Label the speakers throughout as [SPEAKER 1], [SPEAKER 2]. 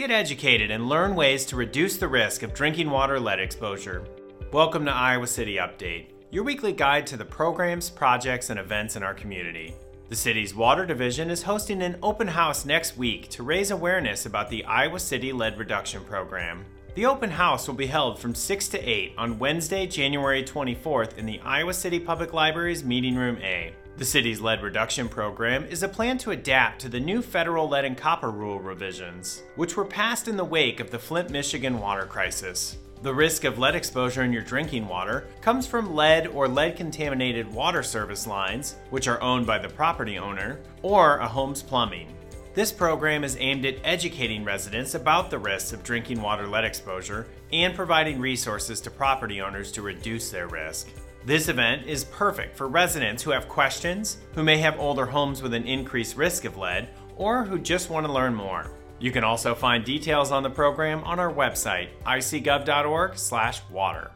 [SPEAKER 1] Get educated and learn ways to reduce the risk of drinking water lead exposure. Welcome to Iowa City Update, your weekly guide to the programs, projects, and events in our community. The city's Water Division is hosting an open house next week to raise awareness about the Iowa City Lead Reduction Program. The open house will be held from 6 to 8 on Wednesday, January 24th in the Iowa City Public Library's Meeting Room A. The city's lead reduction program is a plan to adapt to the new federal lead and copper rule revisions, which were passed in the wake of the Flint, Michigan water crisis. The risk of lead exposure in your drinking water comes from lead or lead contaminated water service lines, which are owned by the property owner, or a home's plumbing. This program is aimed at educating residents about the risks of drinking water lead exposure and providing resources to property owners to reduce their risk. This event is perfect for residents who have questions, who may have older homes with an increased risk of lead, or who just want to learn more. You can also find details on the program on our website, icgov.org/water.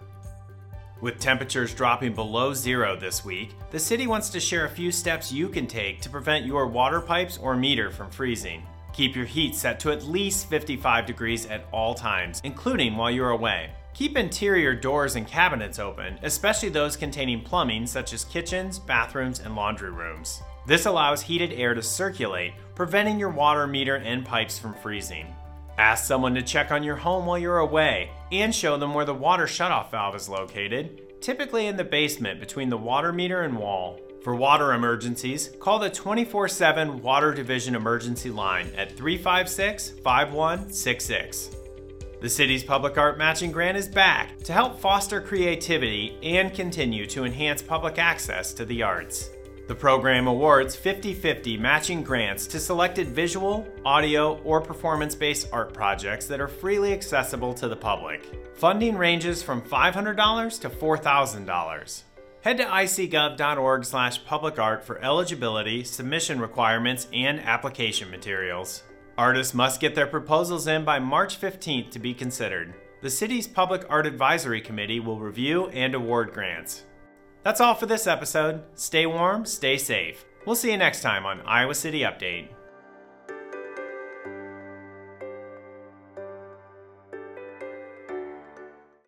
[SPEAKER 1] With temperatures dropping below zero this week, the city wants to share a few steps you can take to prevent your water pipes or meter from freezing. Keep your heat set to at least 55 degrees at all times, including while you're away. Keep interior doors and cabinets open, especially those containing plumbing such as kitchens, bathrooms, and laundry rooms. This allows heated air to circulate, preventing your water meter and pipes from freezing. Ask someone to check on your home while you're away and show them where the water shutoff valve is located, typically in the basement between the water meter and wall. For water emergencies, call the 24 7 Water Division Emergency Line at 356 5166. The city's public art matching grant is back to help foster creativity and continue to enhance public access to the arts. The program awards 50 50 matching grants to selected visual, audio, or performance based art projects that are freely accessible to the public. Funding ranges from $500 to $4,000. Head to icgov.org slash publicart for eligibility, submission requirements, and application materials. Artists must get their proposals in by March 15th to be considered. The city's Public Art Advisory Committee will review and award grants. That's all for this episode. Stay warm, stay safe. We'll see you next time on Iowa City Update.